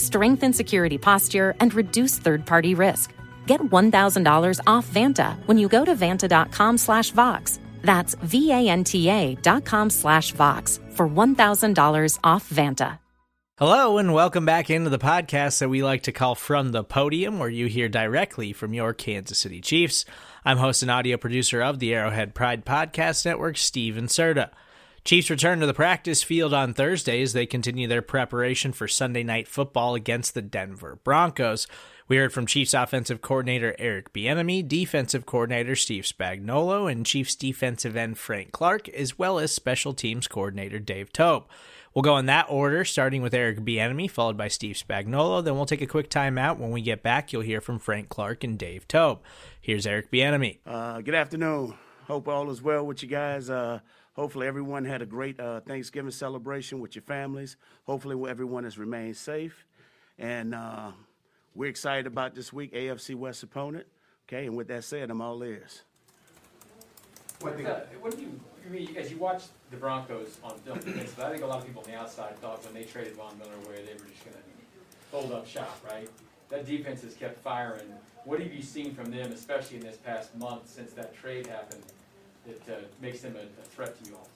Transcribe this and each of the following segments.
Strengthen security posture and reduce third-party risk. Get $1,000 off Vanta when you go to vanta.com slash Vox. That's V-A-N-T-A dot com slash Vox for $1,000 off Vanta. Hello, and welcome back into the podcast that we like to call From the Podium, where you hear directly from your Kansas City Chiefs. I'm host and audio producer of the Arrowhead Pride Podcast Network, Steven Serta. Chiefs return to the practice field on Thursday as they continue their preparation for Sunday night football against the Denver Broncos. We heard from Chiefs offensive coordinator Eric Bieniemy, defensive coordinator Steve Spagnuolo, and Chiefs defensive end Frank Clark, as well as special teams coordinator Dave Toub. We'll go in that order, starting with Eric Bieniemy, followed by Steve Spagnuolo. Then we'll take a quick timeout. When we get back, you'll hear from Frank Clark and Dave Toub. Here's Eric Bieniemy. Uh, good afternoon. Hope all is well with you guys. Uh, hopefully, everyone had a great uh, Thanksgiving celebration with your families. Hopefully, everyone has remained safe. And uh, we're excited about this week, AFC West opponent. Okay, and with that said, I'm all ears. What, uh, what do you, mean, as you watch the Broncos on film I think a lot of people on the outside thought when they traded Von Miller away, they were just going to fold up shop, right? That defense has kept firing. What have you seen from them, especially in this past month since that trade happened, that uh, makes them a, a threat to you all?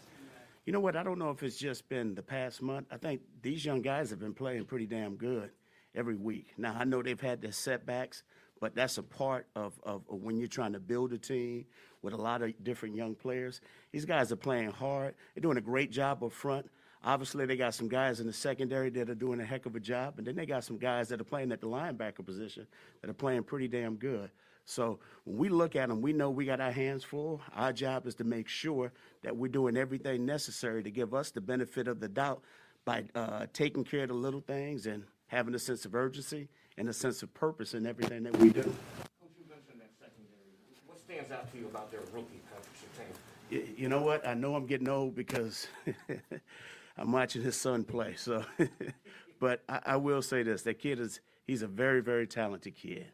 You know what? I don't know if it's just been the past month. I think these young guys have been playing pretty damn good every week. Now, I know they've had their setbacks, but that's a part of, of, of, when you're trying to build a team with a lot of different young players. These guys are playing hard. They're doing a great job up front. Obviously, they got some guys in the secondary that are doing a heck of a job, and then they got some guys that are playing at the linebacker position that are playing pretty damn good. So when we look at them, we know we got our hands full. Our job is to make sure that we're doing everything necessary to give us the benefit of the doubt by uh, taking care of the little things and having a sense of urgency and a sense of purpose in everything that we do. Coach, you mentioned that secondary. What stands out to you about their rookie, Patrick Surtain? You know what? I know I'm getting old because I'm watching his son play. So, but I, I, will say this: that kid is he's a very, very talented kid.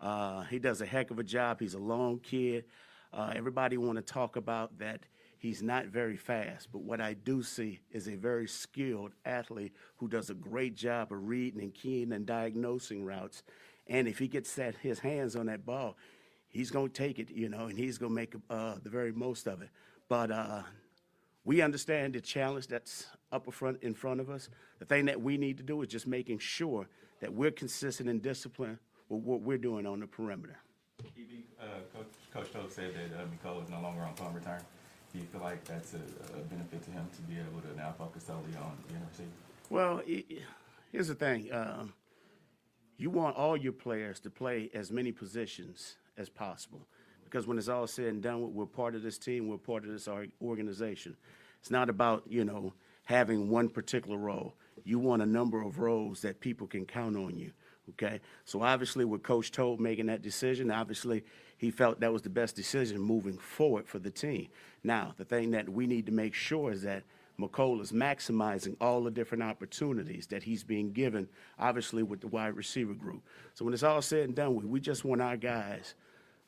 Uh, he does a heck of a job. He's a long kid. Uh, everybody want to talk about that He's not very fast, but what I do see is a very skilled athlete who does a great job of reading and keying and diagnosing routes. And if he gets that his hands on that ball, he's going to take it, you know, and he's going to make uh, the very most of it. But uh, we understand the challenge that's up front in front of us. The thing that we need to do is just making sure that we're consistent and disciplined with what we're doing on the perimeter. Uh, Coach, Coach Toub said that uh, Mecole is no longer on punt return do you feel like that's a, a benefit to him to be able to now focus solely on the NFC? Well, here's the thing. Um, you want all your players to play as many positions as possible because when it's all said and done, we're part of this team, we're part of this organization. It's not about, you know, having one particular role. You want a number of roles that people can count on you. Okay, so obviously, with Coach Toub making that decision, obviously he felt that was the best decision moving forward for the team. Now, the thing that we need to make sure is that Mecole is maximizing all the different opportunities that he's being given, obviously with the wide receiver group. So when it's all said and done, we we just want our guys,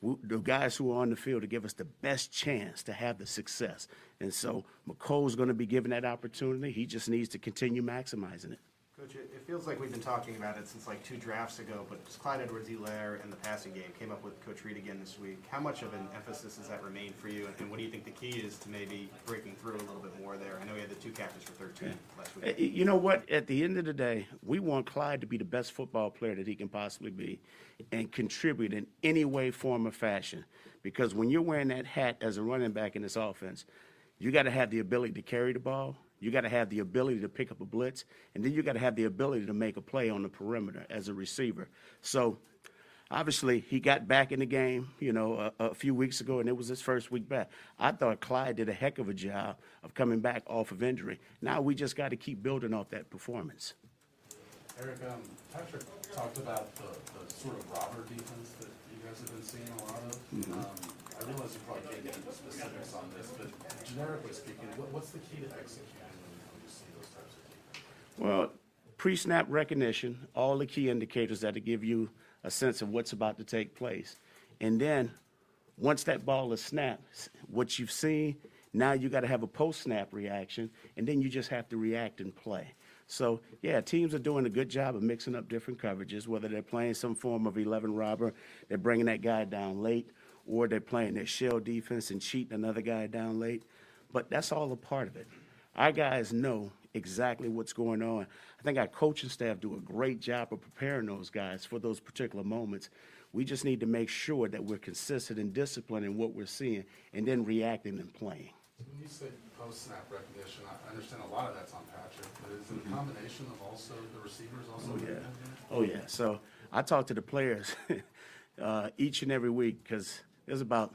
the guys who are on the field, to give us the best chance to have the success. And so Mecole's going to be given that opportunity. He just needs to continue maximizing it. Coach, it feels like we've been talking about it since like two drafts ago, but Clyde Edwards-Helaire in the passing game came up with Coach Reid again this week. How much of an emphasis has that remained for you, and what do you think the key is to maybe breaking through a little bit more there? I know he had the two captains for 13 last week. Eh, you know what? At the end of the day, we want Clyde to be the best football player that he can possibly be and contribute in any way, form, or fashion. Because when you're wearing that hat as a running back in this offense, you got to have the ability to carry the ball you got to have the ability to pick up a blitz, and then you got to have the ability to make a play on the perimeter as a receiver. So, obviously, he got back in the game, you know, a, a, few weeks ago, and it was his first week back. I thought Clyde did a heck of a job of coming back off of injury. Now we just got to keep building off that performance. Eric, um, Patrick talked about the, the sort of robber defense that you guys have been seeing a lot of. Um, I realize you probably can't get into specifics on this, but generically speaking, what, what's the key to executing when, when you see those types of defense? Well, pre-snap recognition, all the key indicators that give you a sense of what's about to take place. And then, once that ball is snapped, what you've seen, now you got to have a post-snap reaction, and then you just have to react and play. So, yeah, teams are doing a good job of mixing up different coverages, whether they're playing some form of 11 robber, they're bringing that guy down late, or they're playing their shell defense and cheating another guy down late. But that's all a part of it. Our guys know exactly what's going on. I think our coaching staff do a great job of preparing those guys for those particular moments. We just need to make sure that we're consistent and disciplined in what we're seeing and then reacting and playing. When you say post-snap recognition, I understand a lot of that's on Patrick, but is it a combination of also the receivers also? Oh, yeah. Oh, yeah. So I talk to the players uh, each and every week because there's about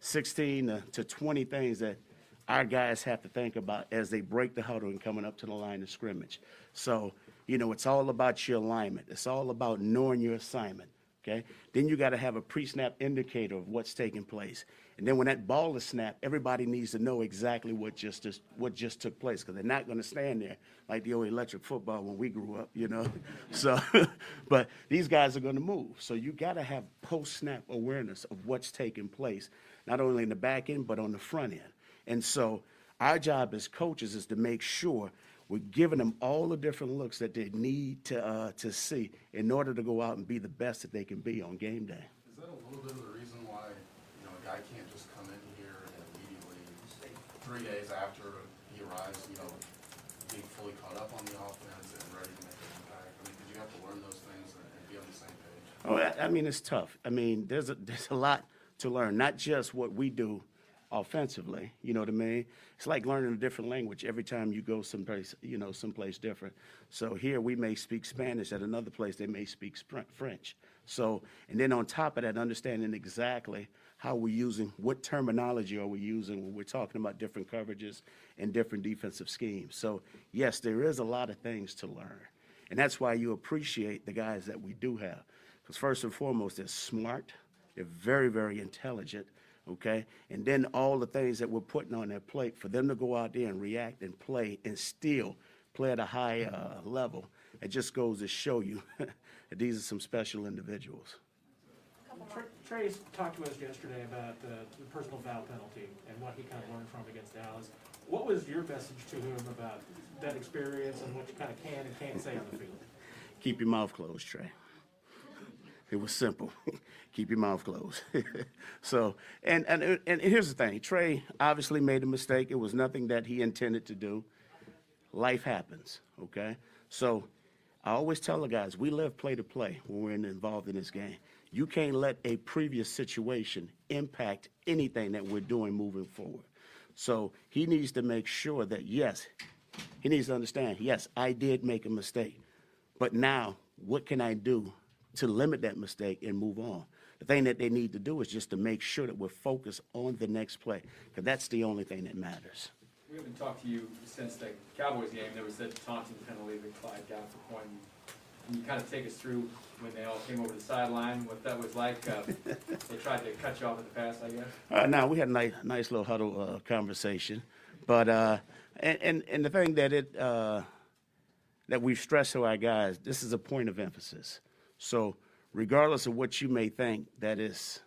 16 to- to 20 things that our guys have to think about as they break the huddle and coming up to the line of scrimmage. So, you know, it's all about your alignment. It's all about knowing your assignment. Okay. Then you got to have a pre-snap indicator of what's taking place. And then when that ball is snapped, everybody needs to know exactly what just what just took place because they're not going to stand there like the old electric football when we grew up, you know. so, but these guys are going to move. So you got to have post-snap awareness of what's taking place, not only in the back end but on the front end. And so our job as coaches is to make sure we're giving them all the different looks that they need to uh, to see in order to go out and be the best that they can be on game day. Is that a little bit of the reason why, you know, a guy can't just come in here and immediately, three days after he arrives, you know, being fully caught up on the offense and ready to make an impact? I mean, did you have to learn those things and, be on the same page? Oh, I, I mean, it's tough. I mean, there's a there's a lot to learn, not just what we do offensively. You know what I mean? It's like learning a different language every time you go someplace, you know, someplace different. So here we may speak Spanish, at another place they may speak French. So, and then on top of that, understanding exactly how we're using, what terminology are we using when we're talking about different coverages and different defensive schemes. So, yes, there is a lot of things to learn. And that's why you appreciate the guys that we do have. Because first and foremost, they're smart, they're very, very intelligent, okay? And then all the things that we're putting on their plate for them to go out there and react and play and still play at a high uh, level, it just goes to show you that these are some special individuals. Trey, Trey's talked to us yesterday about the, the personal foul penalty and what he kind of learned from against Dallas. What was your message to him about that experience and what you kind of can and can't say on the field? Keep your mouth closed, Trey. It was simple. Keep your mouth closed. so, and, and and here's the thing: Trey obviously made a mistake. It was nothing that he intended to do. Life happens. Okay. So, I always tell the guys we live play to play when we're involved in this game. You can't let a previous situation impact anything that we're doing moving forward. So he needs to make sure that yes, he needs to understand. Yes, I did make a mistake. But now, what can I do to limit that mistake and move on? The thing that they need to do is just to make sure that we're focused on the next play, because that's the only thing that matters. We haven't talked to you since the Cowboys game. There was that taunting penalty that Clyde got for pointing. Can you kind of take us through when they all came over the sideline, what that was like? Uh, they tried to cut you off at the pass, I guess. Uh, now we had a nice, nice little huddle uh, conversation, but uh, and, and and the thing that it uh, that we stress to our guys, this is a point of emphasis. So regardless of what you may think that is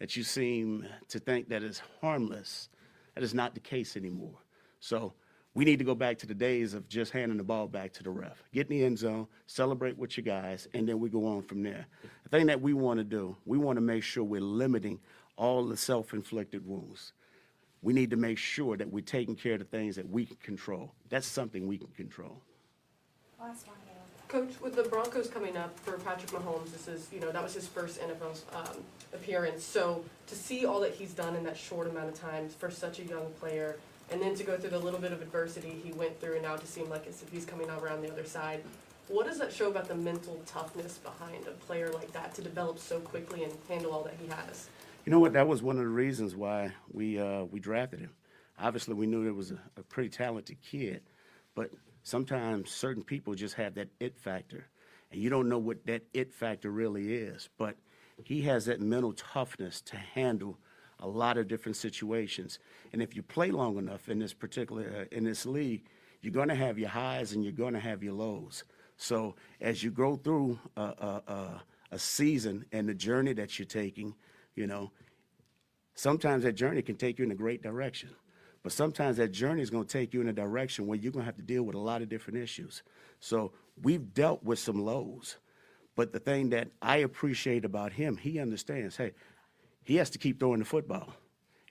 that you seem to think that is harmless, that is not the case anymore. So we need to go back to the days of just handing the ball back to the ref. Get in the end zone, celebrate with your guys, and then we go on from there. The thing that we want to do, we want to make sure we're limiting all the self-inflicted wounds. We need to make sure that we're taking care of the things that we can control. That's something we can control. Last one. Coach, with the Broncos coming up for Patrick Mahomes, this is, you know, that was his first NFL um, appearance. So to see all that he's done in that short amount of time for such a young player, and then to go through the little bit of adversity he went through, and now to seem like if he's coming out around the other side, what does that show about the mental toughness behind a player like that to develop so quickly and handle all that he has? You know what? That was one of the reasons why we uh, we drafted him. Obviously, we knew there was a, a pretty talented kid, but sometimes certain people just have that it factor, and you don't know what that it factor really is. But he has that mental toughness to handle a lot of different situations. And if you play long enough in this particular uh, in this league, you're going to have your highs and you're going to have your lows. So as you go through a, a, a, a season and the journey that you're taking, you know, sometimes that journey can take you in a great direction. But sometimes that journey is going to take you in a direction where you're going to have to deal with a lot of different issues. So we've dealt with some lows. But the thing that I appreciate about him, he understands, hey, he has to keep throwing the football.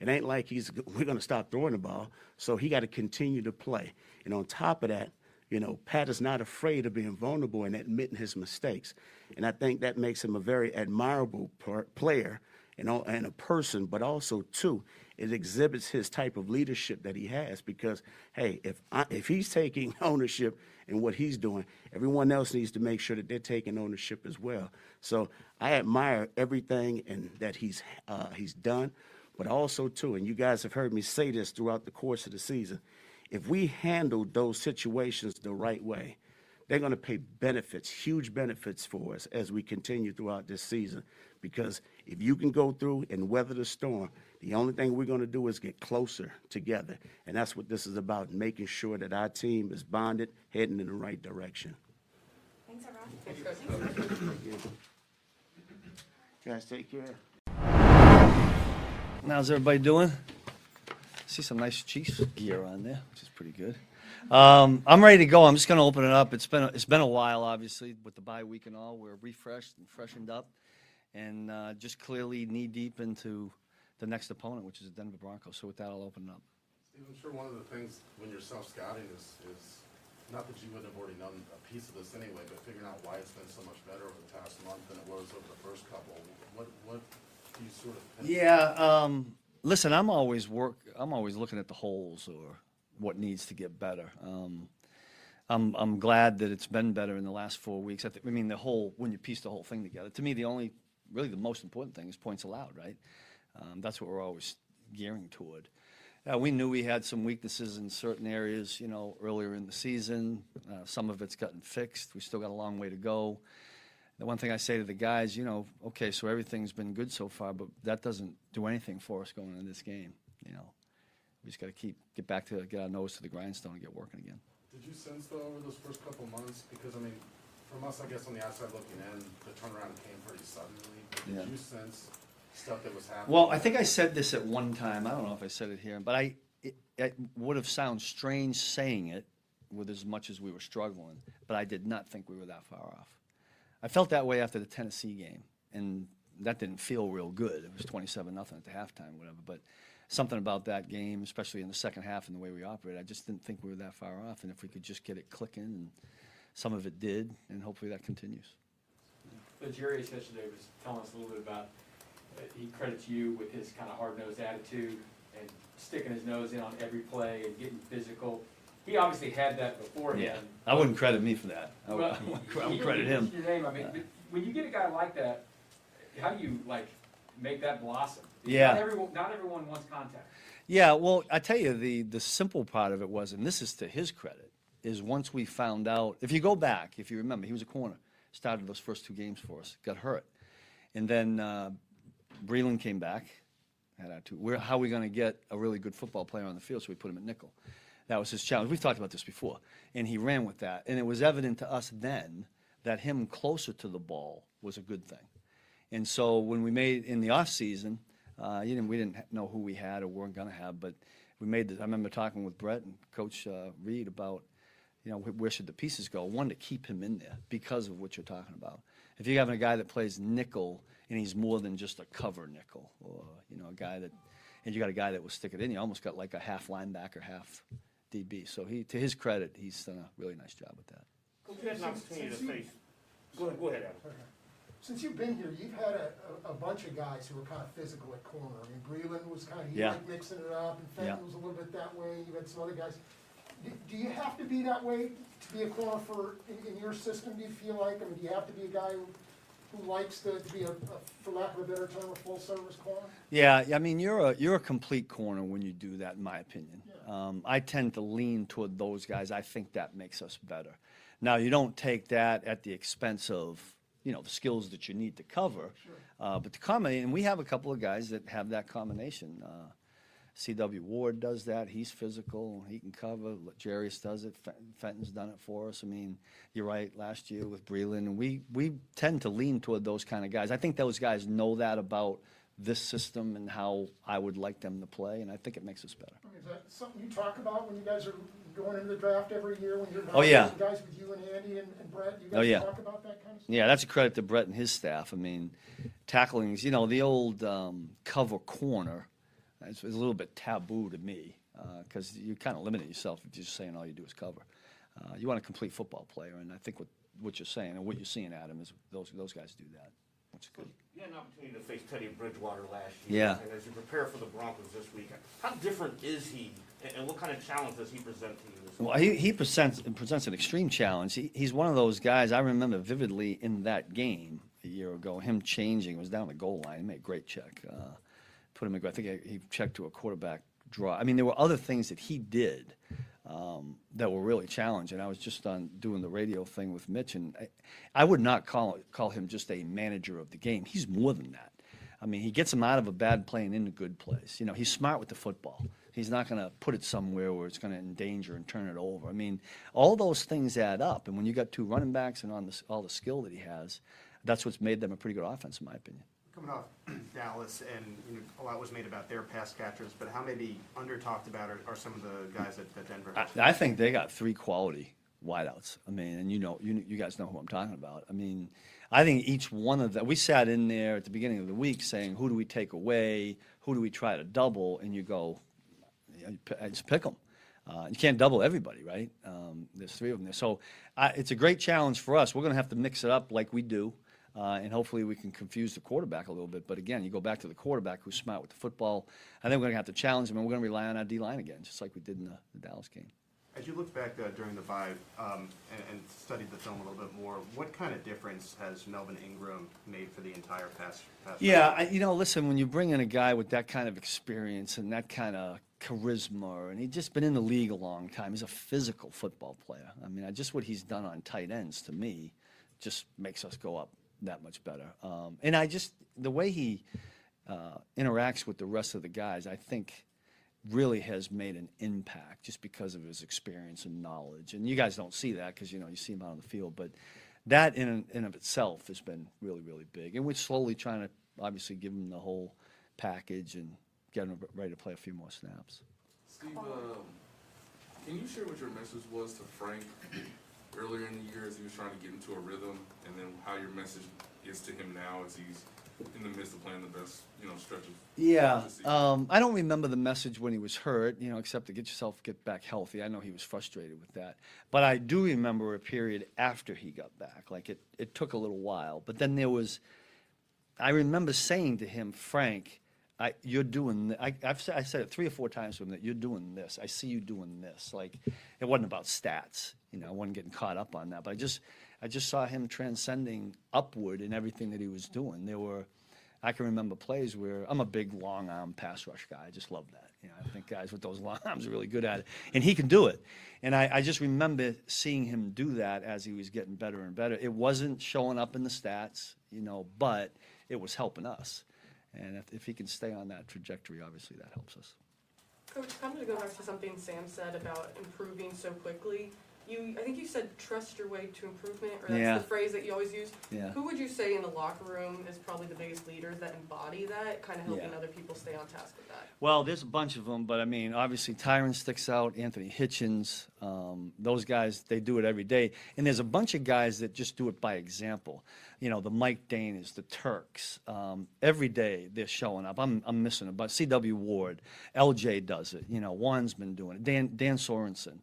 It ain't like he's we're going to stop throwing the ball. So he got to continue to play. And on top of that, you know, Pat is not afraid of being vulnerable and admitting his mistakes. And I think that makes him a very admirable player and, and a person, but also, too, it exhibits his type of leadership that he has because, hey, if, I, if he's taking ownership in what he's doing, everyone else needs to make sure that they're taking ownership as well. So I admire everything and that he's, uh, he's done, but also, too, and you guys have heard me say this throughout the course of the season, if we handle those situations the right way, they're going to pay benefits, huge benefits for us as we continue throughout this season. Because if you can go through and weather the storm, the only thing we're going to do is get closer together. And that's what this is about, making sure that our team is bonded, heading in the right direction. Thanks, everyone. Thanks, guys. Thank you. Guys, take care. How's everybody doing? See some nice Chiefs gear on there, which is pretty good. Um, I'm ready to go. I'm just going to open it up. It's been a, it's been a while, obviously, with the bye week and all. We're refreshed and freshened up, and uh, just clearly knee deep into the next opponent, which is the Denver Broncos. So with that, I'll open it up. Steve, I'm sure one of the things when you're self-scouting is, is not that you wouldn't have already known a piece of this anyway, but figuring out why it's been so much better over the past month than it was over the first couple. What what do you sort of? Yeah. Um, listen, I'm always work. I'm always looking at the holes or what needs to get better. Um, I'm I'm glad that it's been better in the last four weeks. I, th- I mean, the whole when you piece the whole thing together. To me, the only really the most important thing is points allowed. Right. Um, that's what we're always gearing toward. Uh, we knew we had some weaknesses in certain areas, you know, earlier in the season. Uh, some of it's gotten fixed. We still got a long way to go. The one thing I say to the guys, you know, okay, so everything's been good so far, but that doesn't do anything for us going into this game. You know, we just got to keep get back to get our nose to the grindstone and get working again. Did you sense though over those first couple months? Because I mean, from us, I guess on the outside looking in, the turnaround came pretty suddenly. But did Yeah. you sense stuff that was happening? Well, I think I said this at one time. I don't know if I said it here, but I it, it would have sounded strange saying it with as much as we were struggling, but I did not think we were that far off. I felt that way after the Tennessee game, and that didn't feel real good. It was twenty-seven nothing at the halftime, whatever. But something about that game, especially in the second half and the way we operated, I just didn't think we were that far off. And if we could just get it clicking, and some of it did, and hopefully that continues. But Jerry yesterday was telling us a little bit about, uh, he credits you with his kind of hard-nosed attitude and sticking his nose in on every play and getting physical. He obviously had that beforehand. I wouldn't credit me for that. I would, Well, I would you- credit him. Your name, I mean, but when you get a guy like that, how do you like make that blossom? Yeah. Not everyone, not everyone wants contact. Yeah, well, I tell you, the the simple part of it was, and this is to his credit, is once we found out. If you go back, if you remember, he was a corner, started those first two games for us, got hurt, and then uh, Breeland came back. Had our two. Where, how are we going to get a really good football player on the field? So we put him at nickel. That was his challenge. We've talked about this before, and he ran with that. And it was evident to us then that him closer to the ball was a good thing. And so when we made in the off season, uh, you didn't, we didn't know who we had or weren't going to have, but we made. The, I remember talking with Brett and Coach uh, Reid about, you know, where should the pieces go? One to keep him in there because of what you're talking about. If you're having a guy that plays nickel and he's more than just a cover nickel, or you know, a guy that, and you got a guy that will stick it in, you almost got like a half linebacker, half DB. So he, to his credit, he's done a really nice job with that. Coach, you had an opportunity to Since you- face. Go ahead, go ahead, Adam. Since you've been here, you've had a, a, a bunch of guys who were kind of physical at corner. I mean, Breeland was kind of, he Yeah. liked mixing it up, and Fenton Yeah. was a little bit that way, You've had some other guys. Do, do you have to be that way to be a corner for, in, in your system, do you feel like? I mean, do you have to be a guy who, who likes to to be a, a- for lack of a better term, a full-service corner? Yeah, I mean, you're a, you're a complete corner when you do that, in my opinion. Um, I tend to lean toward those guys. I think that makes us better. Now, you don't take that at the expense of, you know, the skills that you need to cover. Uh, but the combination, and we have a couple of guys that have that combination. Uh, C.W. Ward does that. He's physical. He can cover. Jarius does it. Fenton's done it for us. I mean, you're right. Last year with Breeland, and we we tend to lean toward those kind of guys. I think those guys know that about this system and how I would like them to play, and I think it makes us better. Is that something you talk about when you guys are going into the draft every year, when you're Oh, yeah. guys with you and Andy and and Brett? You Oh, yeah. guys talk about that kind of stuff? Yeah, that's a credit to Brett and his staff. I mean, tackling is, you know, the old um, cover corner is is a little bit taboo to me because you kind of limit yourself if you're just saying all you do is cover. Uh, you want a complete football player, and I think what, what you're saying and what you're seeing, Adam, is those, those guys do that, which is good. You had an opportunity to face Teddy Bridgewater last year. Yeah. And as you prepare for the Broncos this week, how different is he, and- what kind of challenge does he present to you this week? Well, he, he presents, presents an extreme challenge. He, he's one of those guys, I remember vividly in that game a year ago, him changing, was down the goal line, he made a great check. Uh, put him in, I think he checked to a quarterback draw. I mean, there were other things that he did um, that were really challenging. I was just on doing the radio thing with Mitch, and I, I would not call, call him just a manager of the game. He's more than that. I mean, he gets him out of a bad play and into good place. You know, he's smart with the football. He's not going to put it somewhere where it's going to endanger and turn it over. I mean, all those things add up. And when you got two running backs and on all the skill that he has, that's what's made them a pretty good offense, in my opinion. Coming off Dallas, and you know, a lot was made about their pass catchers, but how maybe under talked about are, are some of the guys that, that Denver I, has? I think they got three quality wideouts. I mean, and you know, you, you guys know who I'm talking about. I mean, I think each one of them, we sat in there at the beginning of the week saying, who do we take away? Who do we try to double? And you go, just pick them. Uh, you can't double everybody, right? Um, there's three of them there. So I, it's a great challenge for us. We're going to have to mix it up like we do. Uh, and hopefully we can confuse the quarterback a little bit. But again, you go back to the quarterback who's smart with the football. I think we're going to have to challenge him, and we're going to rely on our D line again, just like we did in the, the Dallas game. As you look back uh, during the bye um, and, and studied the film a little bit more, what kind of difference has Melvin Ingram made for the entire pass? pass Yeah, I, you know, listen, when you bring in a guy with that kind of experience and that kind of charisma, and he's just been in the league a long time, he's a physical football player. I mean, I- just what he's done on tight ends to me just makes us go up that much better. Um, and I just, the way he uh, interacts with the rest of the guys, I think really has made an impact just because of his experience and knowledge. And you guys don't see that because, you know, you see him out on the field, but that in and in of itself has been really, really big. And we're slowly trying to obviously give him the whole package and get him ready to play a few more snaps. Steve, um, can you share what your message was to Frank earlier in the year as he was trying to get into a rhythm, and then how your message is to him now as he's in the midst of playing the best, you know, stretch of Yeah, um, I don't remember the message when he was hurt, you know, except to get yourself get back healthy. I know he was frustrated with that, but I do remember a period after he got back. Like it, it took a little while, but then there was. I remember saying to him, Frank, I, you're doing. I, I've said, I said it three or four times to him that you're doing this. I see you doing this. Like it wasn't about stats, you know. I wasn't getting caught up on that, but I just, I just saw him transcending upward in everything that he was doing. There were, I can remember plays where I'm a big long arm pass rush guy. I just love that. You know, I think guys with those long arms are really good at it, and he can do it. And I, I just remember seeing him do that as he was getting better and better. It wasn't showing up in the stats, you know, but it was helping us. And if, if he can stay on that trajectory, obviously that helps us. Coach, kind of to go back to something Sam said about improving so quickly. You, I think you said trust your way to improvement, or that's Yeah. the phrase that you always use. Yeah. Who would you say in the locker room is probably the biggest leaders that embody that, kind of helping Yeah. other people stay on task with that? Well, there's a bunch of them, but I mean, obviously Tyrann sticks out, Anthony Hitchens, um, those guys, they do it every day. And there's a bunch of guys that just do it by example. You know, the Mike Dannas, the Turks, um, every day they're showing up. I'm, I'm missing it, but C.W. Ward, LJ does it. You know, Juan's been doing it. Dan, Dan Sorensen.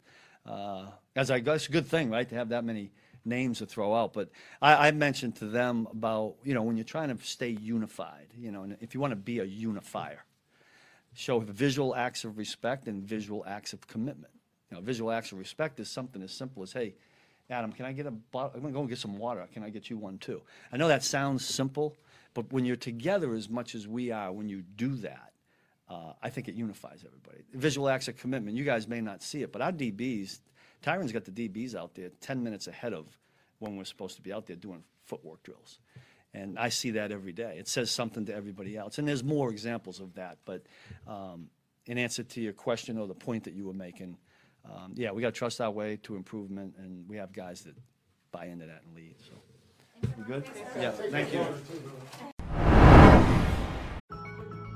Uh, as I it's a good thing, right, to have that many names to throw out. But I, I mentioned to them about, you know, when you're trying to stay unified, you know, and if you want to be a unifier, show visual acts of respect and visual acts of commitment. You know, visual acts of respect is something as simple as, hey, Adam, can I get a bottle? I'm gonna go and get some water. Can I get you one too? I know that sounds simple, but when you're together as much as we are, when you do that, uh, I think it unifies everybody. Visual acts of commitment. You guys may not see it, but our DBs, Tyrann's got the DBs out there 10 minutes ahead of when we're supposed to be out there doing footwork drills. And I see that every day. It says something to everybody else. And there's more examples of that. But um, in answer to your question or the point that you were making, um, yeah, we got to trust our way to improvement, and we have guys that buy into that and lead. So, we good? Yeah, thank you.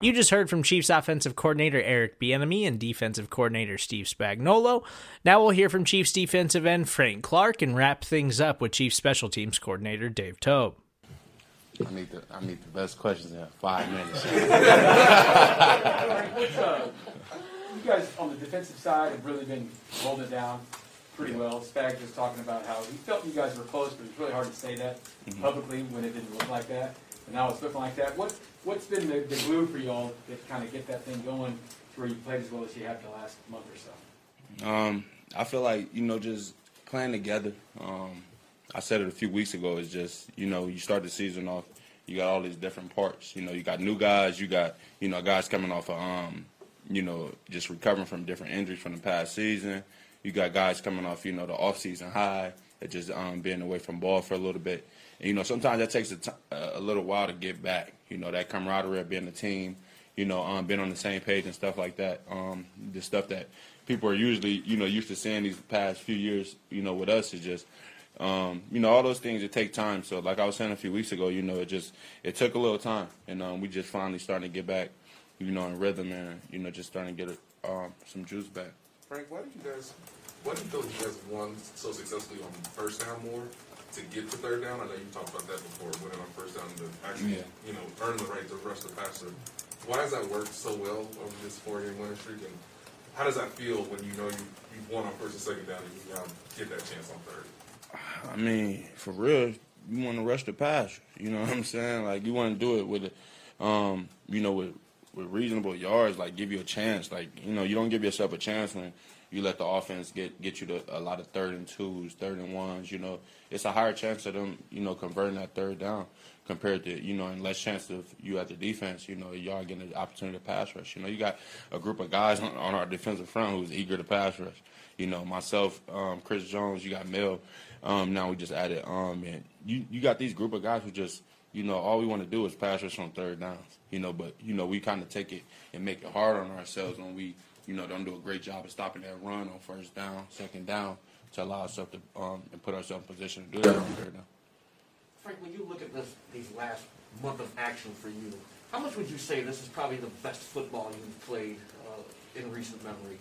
You just heard from Chiefs offensive coordinator Eric Bieniemy and defensive coordinator Steve Spagnuolo. Now we'll hear from Chiefs defensive end Frank Clark and wrap things up with Chiefs special teams coordinator Dave Toub. I need the I need the best questions in five minutes. Uh, you guys on the defensive side have really been holding it down pretty well. Spag was talking about how he felt you guys were close, but it's really hard to say that Mhm. publicly when it didn't look like that. And now it's looking like that. What what's been the, the glue for y'all to kind of get that thing going to where you played as well as you have the last month or so? Um, I feel like you know just playing together. Um, I said it a few weeks ago. It's just you know you start the season off, you got all these different parts. You know you got new guys, you got you know guys coming off of um, you know just recovering from different injuries from the past season. You got guys coming off you know the off season high, just um, being away from ball for a little bit. And, you know sometimes that takes a, t- a little while to get back. You know that camaraderie of being a team. You know, um, being on the same page and stuff like that. Um, the stuff that people are usually, you know, used to seeing these past few years, you know, with us is just, um, you know, all those things that take time. So, like I was saying a few weeks ago, you know, it just it took a little time, and um, we just finally starting to get back, you know, in rhythm and you know, just starting to get um, some juice back. Frank, why did you guys, why do you you guys won so successfully on first down more to get to third down? I know you talked about that before, winning on first down to actually, Yeah. you know, earn the right to rush the passer. Why has that worked so well over this four-game winning streak? And how does that feel when you know you, you've won on first and second down and you now get that chance on third? I mean, for real, you want to rush the pass. You know what I'm saying? Like you want to do it with, um, you know, with with reasonable yards. Like give you a chance. Like you know, you don't give yourself a chance when you let the offense get get you to a lot of third and twos, third and ones. You know, it's a higher chance of them, you know, converting that third down compared to you know, and less chance of you at the defense. You know, y'all getting the opportunity to pass rush. You know, you got a group of guys on, on our defensive front who's eager to pass rush. You know, myself, um, Chris Jones, you got Mel. Um, now we just added um, and you you got these group of guys who just you know all we want to do is pass rush on third downs. You know, but you know we kind of take it and make it hard on ourselves when we you know don't do a great job of stopping that run on first down, second down to allow ourselves to um, and put ourselves in position to do that on third down. Frank, when you look at this, these last month of action for you, how much would you say this is probably the best football you've played uh, in recent memory?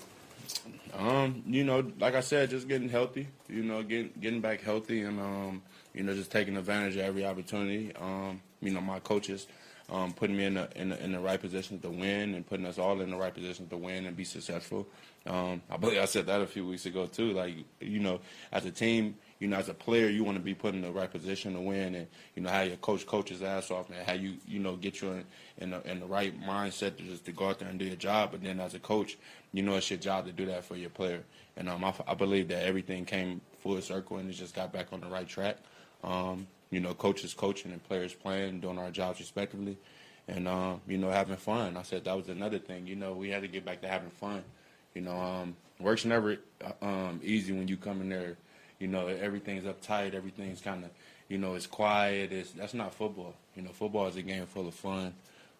Um, you know, like I said, just getting healthy. You know, getting getting back healthy, and um, you know, just taking advantage of every opportunity. Um, you know, my coaches um, putting me in the, in the in the right position to win, and putting us all in the right position to win and be successful. Um, I believe I said that a few weeks ago too. Like, you know, as a team, you know, as a player, you want to be put in the right position to win, and you know, how your coach coaches ass off, and How you you know get you in in the, in the right mindset to just to go out there and do your job. But then as a coach, you know, it's your job to do that for your player. And um, I, I believe that everything came full circle and it just got back on the right track. Um, you know, coaches coaching and players playing, doing our jobs respectively, and um, you know, having fun. I said that was another thing. You know, we had to get back to having fun. You know, um, work's never uh, um, easy when you come in there. You know, everything's uptight. Everything's kind of, you know, it's quiet. It's that's not football. You know, football is a game full of fun.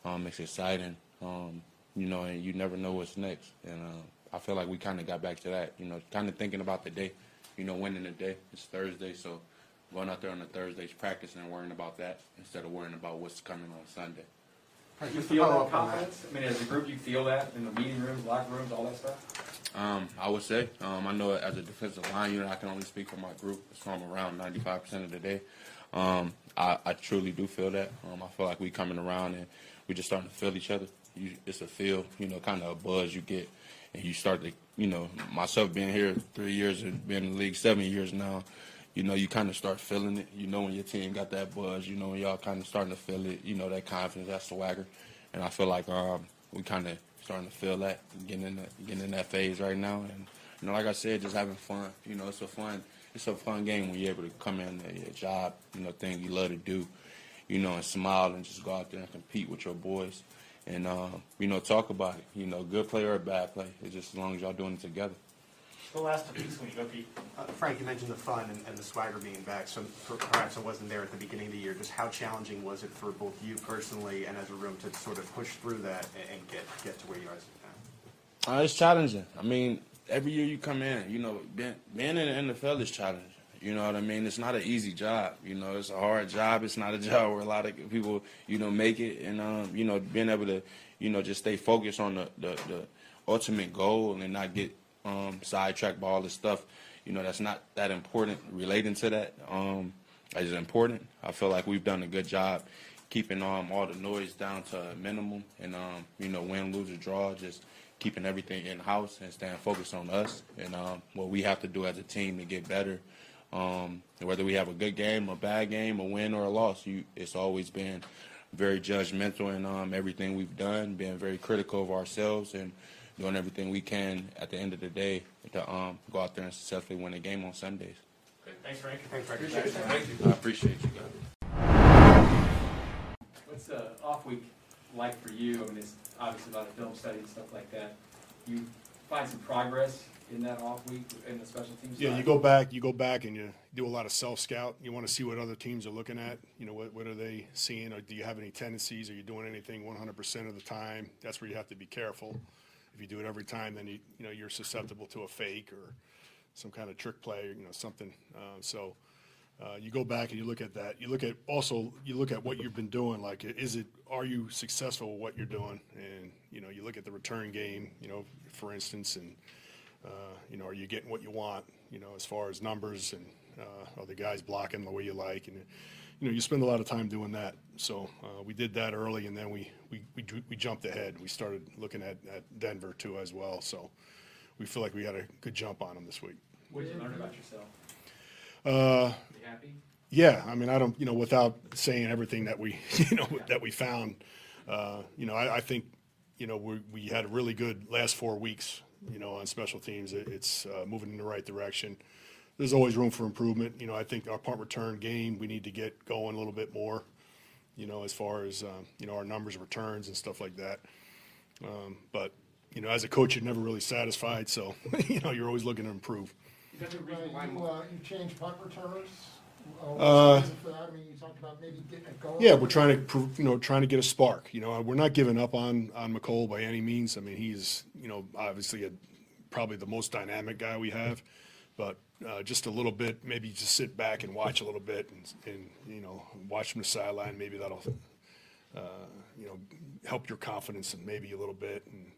Um, it's exciting. Um, you know, and you never know what's next. And uh, I feel like we kind of got back to that. You know, kind of thinking about the day. You know, winning the day. It's Thursday, so going out there on the Thursdays, practicing and worrying about that instead of worrying about what's coming on Sunday. You feel that confidence? I mean, as a group, you feel that in the meeting rooms, locker rooms, all that stuff? Um, I would say. Um, I know as a defensive line unit, I can only speak for my group. So I'm around 95% of the day. Um, I, I truly do feel that. Um, I feel like we coming around and we just starting to feel each other. You, it's a feel, you know, kind of a buzz you get, and you start to, you know, myself being here three years and being in the league seven years now, you know, you kind of start feeling it. You know when your team got that buzz. You know when y'all kind of starting to feel it. You know that confidence, that swagger, and I feel like um, we kind of starting to feel that, getting in that, getting in that phase right now. And you know, like I said, just having fun. You know, it's a fun, it's a fun game when you're able to come in to your job, you know, thing you love to do, you know, and smile and just go out there and compete with your boys, and uh, you know, talk about it. You know, good play or bad play. It's just as long as y'all doing it together. The last piece when you go, Pete. Uh, Frank, you mentioned the fun and, and the swagger being back. So per- perhaps it wasn't there at the beginning of the year. Just how challenging was it for both you personally and as a room to sort of push through that and, and get get to where you guys are now? Uh, it's challenging. I mean, every year you come in, you know, being, being in the NFL is challenging. You know what I mean? It's not an easy job. You know, it's a hard job. It's not a job where a lot of people, you know, make it. And um, you know, being able to, you know, just stay focused on the the, the ultimate goal and not get um, sidetracked by all this stuff. You know, that's not that important. Relating to that um, important. I feel like we've done a good job keeping um, all the noise down to a minimum, and um, you know, win, lose, or draw, just keeping everything in house and staying focused on us and um, what we have to do as a team to get better. Um, whether we have a good game, a bad game, a win or a loss, you, it's always been very judgmental in um, everything we've done, being very critical of ourselves and doing everything we can at the end of the day to um, go out there and successfully win a game on Sundays. Thanks, Frank. Thanks, Frank. Appreciate it. Thank I appreciate you guys. What's a off week like for you? I mean, it's obviously a lot of film study and stuff like that. You find some progress in that off week in the special teams Yeah, side? you go back, you go back and you do a lot of self-scout. You want to see what other teams are looking at. You know, what, what are they seeing? Or do you have any tendencies? Are you doing anything one hundred percent of the time? That's where you have to be careful. If you do it every time, then you, you know, you're susceptible to a fake or some kind of trick play, you know, something. Uh, so, uh, you go back and you look at that. You look at, also, you look at what you've been doing, like, is it, are you successful with what you're doing? And, you know, you look at the return game, you know, for instance, and, uh, you know, are you getting what you want, you know, as far as numbers and, uh, are the guys blocking the way you like? And, you know, you spend a lot of time doing that. So, uh, we did that early and then we, we, we, we jumped ahead. We started looking at, at Denver too as well. So we feel like we had a good jump on them this week. What did you learn about yourself? Uh, You happy? yeah, I mean, I don't, you know, without saying everything that we, you know, that we found, uh, you know, I, I think, you know, we, we had a really good last four weeks, you know, on special teams. It, it's uh, moving in the right direction. There's always room for improvement. You know, I think our punt return game, we need to get going a little bit more, you know, as far as, um, you know, our numbers returns and stuff like that. Um, but, you know, as a coach, you're never really satisfied. So, you know, you're always looking to improve. Is that the reason why you, uh, you changed punt returners? Uh, what's Uh, the reason for that? I mean, you talked about maybe getting it going. Yeah, we're trying to, prove- you know, trying to get a spark. You know, we're not giving up on on Mecole by any means. I mean, he's, you know, obviously a, probably the most dynamic guy we have, but uh, just a little bit, maybe just sit back and watch a little bit and, and you know, watch from the sideline. Maybe that'll, uh, you know, help your confidence and maybe a little bit and.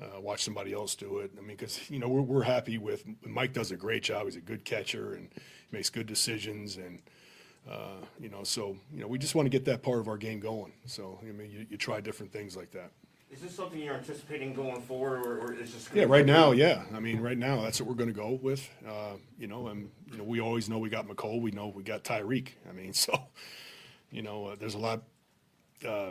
Uh, watch somebody else do it. I mean, because you know we're we're happy with Mike. Does a great job. He's a good catcher and makes good decisions. And uh, you know, so you know, we just want to get that part of our game going. So I mean, you, you try different things like that. Is this something you're anticipating going forward, or, or is this? Yeah, right now, yeah. I mean, right now, that's what we're going to go with. Uh, you know, and you know, we always know we got Mecole. We know we got Tyreek. I mean, so you know, uh, there's a lot uh,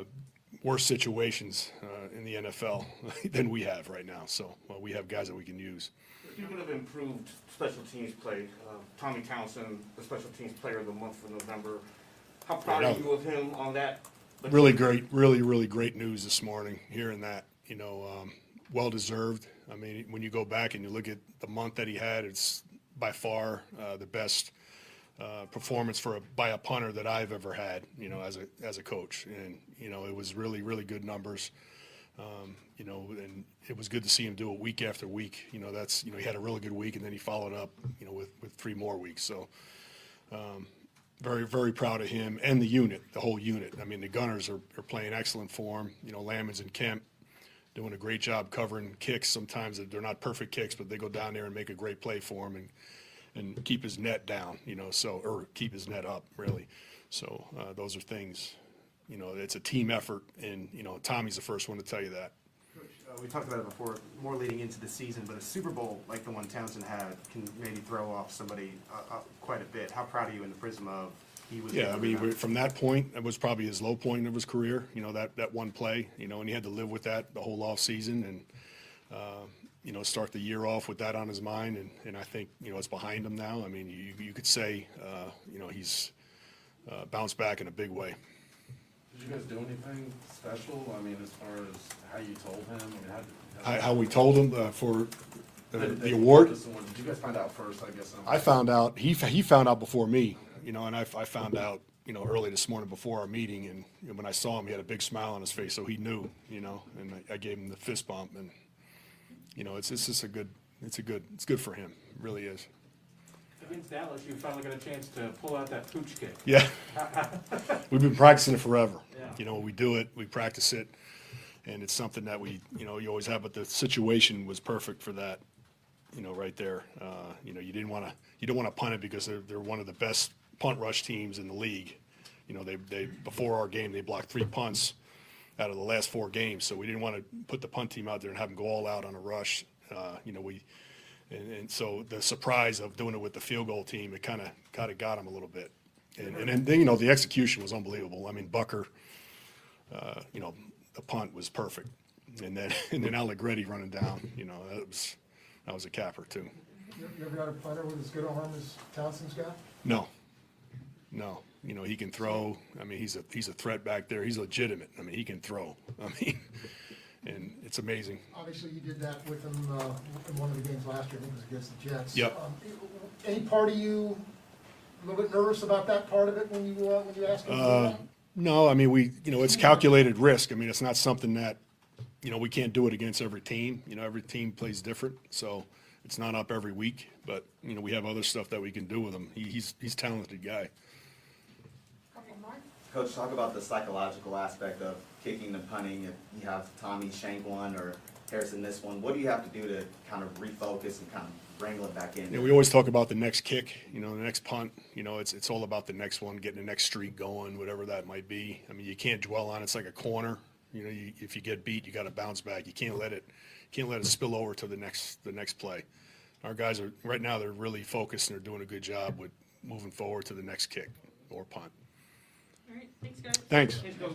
worse situations uh, in the NFL than we have right now. So well, we have guys that we can use. You could have improved special teams play. Uh, Tommy Townsend, the special teams player of the month for November. How proud are you of him on that? Really great, really, really great news this morning, hearing that, you know, um, well deserved. I mean, when you go back and you look at the month that he had, it's by far uh, the best uh, performance for a, by a punter that I've ever had, you know, as a as a coach. And you know, it was really, really good numbers. Um, you know, and it was good to see him do it week after week. You know, that's you know he had a really good week, and then he followed up, you know, with with three more weeks. So. Um, very, very proud of him and the unit, the whole unit. I mean, the Gunners are, are playing excellent form. You know, Lammons and Kemp doing a great job covering kicks. Sometimes they're not perfect kicks, but they go down there and make a great play for him and and keep his net down. You know, so or keep his net up really. So uh, those are things. You know, it's a team effort, and you know, Tommy's the first one to tell you that. Uh, we talked about it before, more leading into the season, but a Super Bowl like the one Townsend had can maybe throw off somebody uh, uh, quite a bit. How proud are you in the prism of he was? Yeah, I mean, from that point, it was probably his low point of his career, you know, that, that one play, you know, and he had to live with that the whole offseason and, uh, you know, start the year off with that on his mind. And, and I think, you know, it's behind him now. I mean, you, you could say, uh, you know, he's uh, bounced back in a big way. Did you guys do anything special? I mean, as far as how you told him? I mean, how, How, how we told him uh, for the, Did- the did you award. Did you guys find out first, I guess? I found out, he, f- he found out before me, you know, and I, I found out, you know, early this morning before our meeting, and you know, when I saw him, he had a big smile on his face, so he knew, you know, and I, I gave him the fist bump, and, you know, it's, it's just a good, it's a good, it's good for him, it really is. Against Dallas, you finally got a chance to pull out that pooch kick. Yeah. We've been practicing it forever. Yeah. You know, we do it, we practice it, and it's something that we, you know, you always have, but the situation was perfect for that, you know, right there. Uh, you know, you didn't want to, you don't want to punt it because they're, they're one of the best punt rush teams in the league. You know, they, they, before our game, they blocked three punts out of the last four games, so we didn't want to put the punt team out there and have them go all out on a rush. Uh, you know, we, and, and so the surprise of doing it with the field goal team, it kind of, kind of got them a little bit. And, and then, you know, the execution was unbelievable. I mean, Butker, uh, you know, the punt was perfect. And then, and then Allegretti running down, you know, that was, that was a capper too. You you ever got a punter with as good a arm as Townsend's got? No, no, you know, he can throw. I mean, he's a, he's a threat back there. He's legitimate. I mean, he can throw. I mean, and it's amazing. Obviously, you did that with him uh, in one of the games last year, I think it was against the Jets. Yep. Um, Any part of you a little bit nervous about that part of it when you, uh, when you asked him to do Uh, that? no, I mean, we, you know, it's calculated risk. I mean, it's not something that, you know, we can't do it against every team. You know, every team plays different, so it's not up every week. But you know, we have other stuff that we can do with him. He, he's he's a talented guy. Coach, talk about the psychological aspect of kicking and punting. If you have Tommy shank one or Harrison this one, what do you have to do to kind of refocus and kind of wrangle it back in? You know, we always talk about the next kick, you know, the next punt. You know, it's it's all about the next one, getting the next streak going, whatever that might be. I mean, you can't dwell on it. It's like a corner. You know, you, if you get beat, you got to bounce back. You can't let it can't let it spill over to the next the next play. Our guys are right now. They're really focused and they're doing a good job with moving forward to the next kick or punt. All right, thanks, guys. Thanks. Thanks, guys.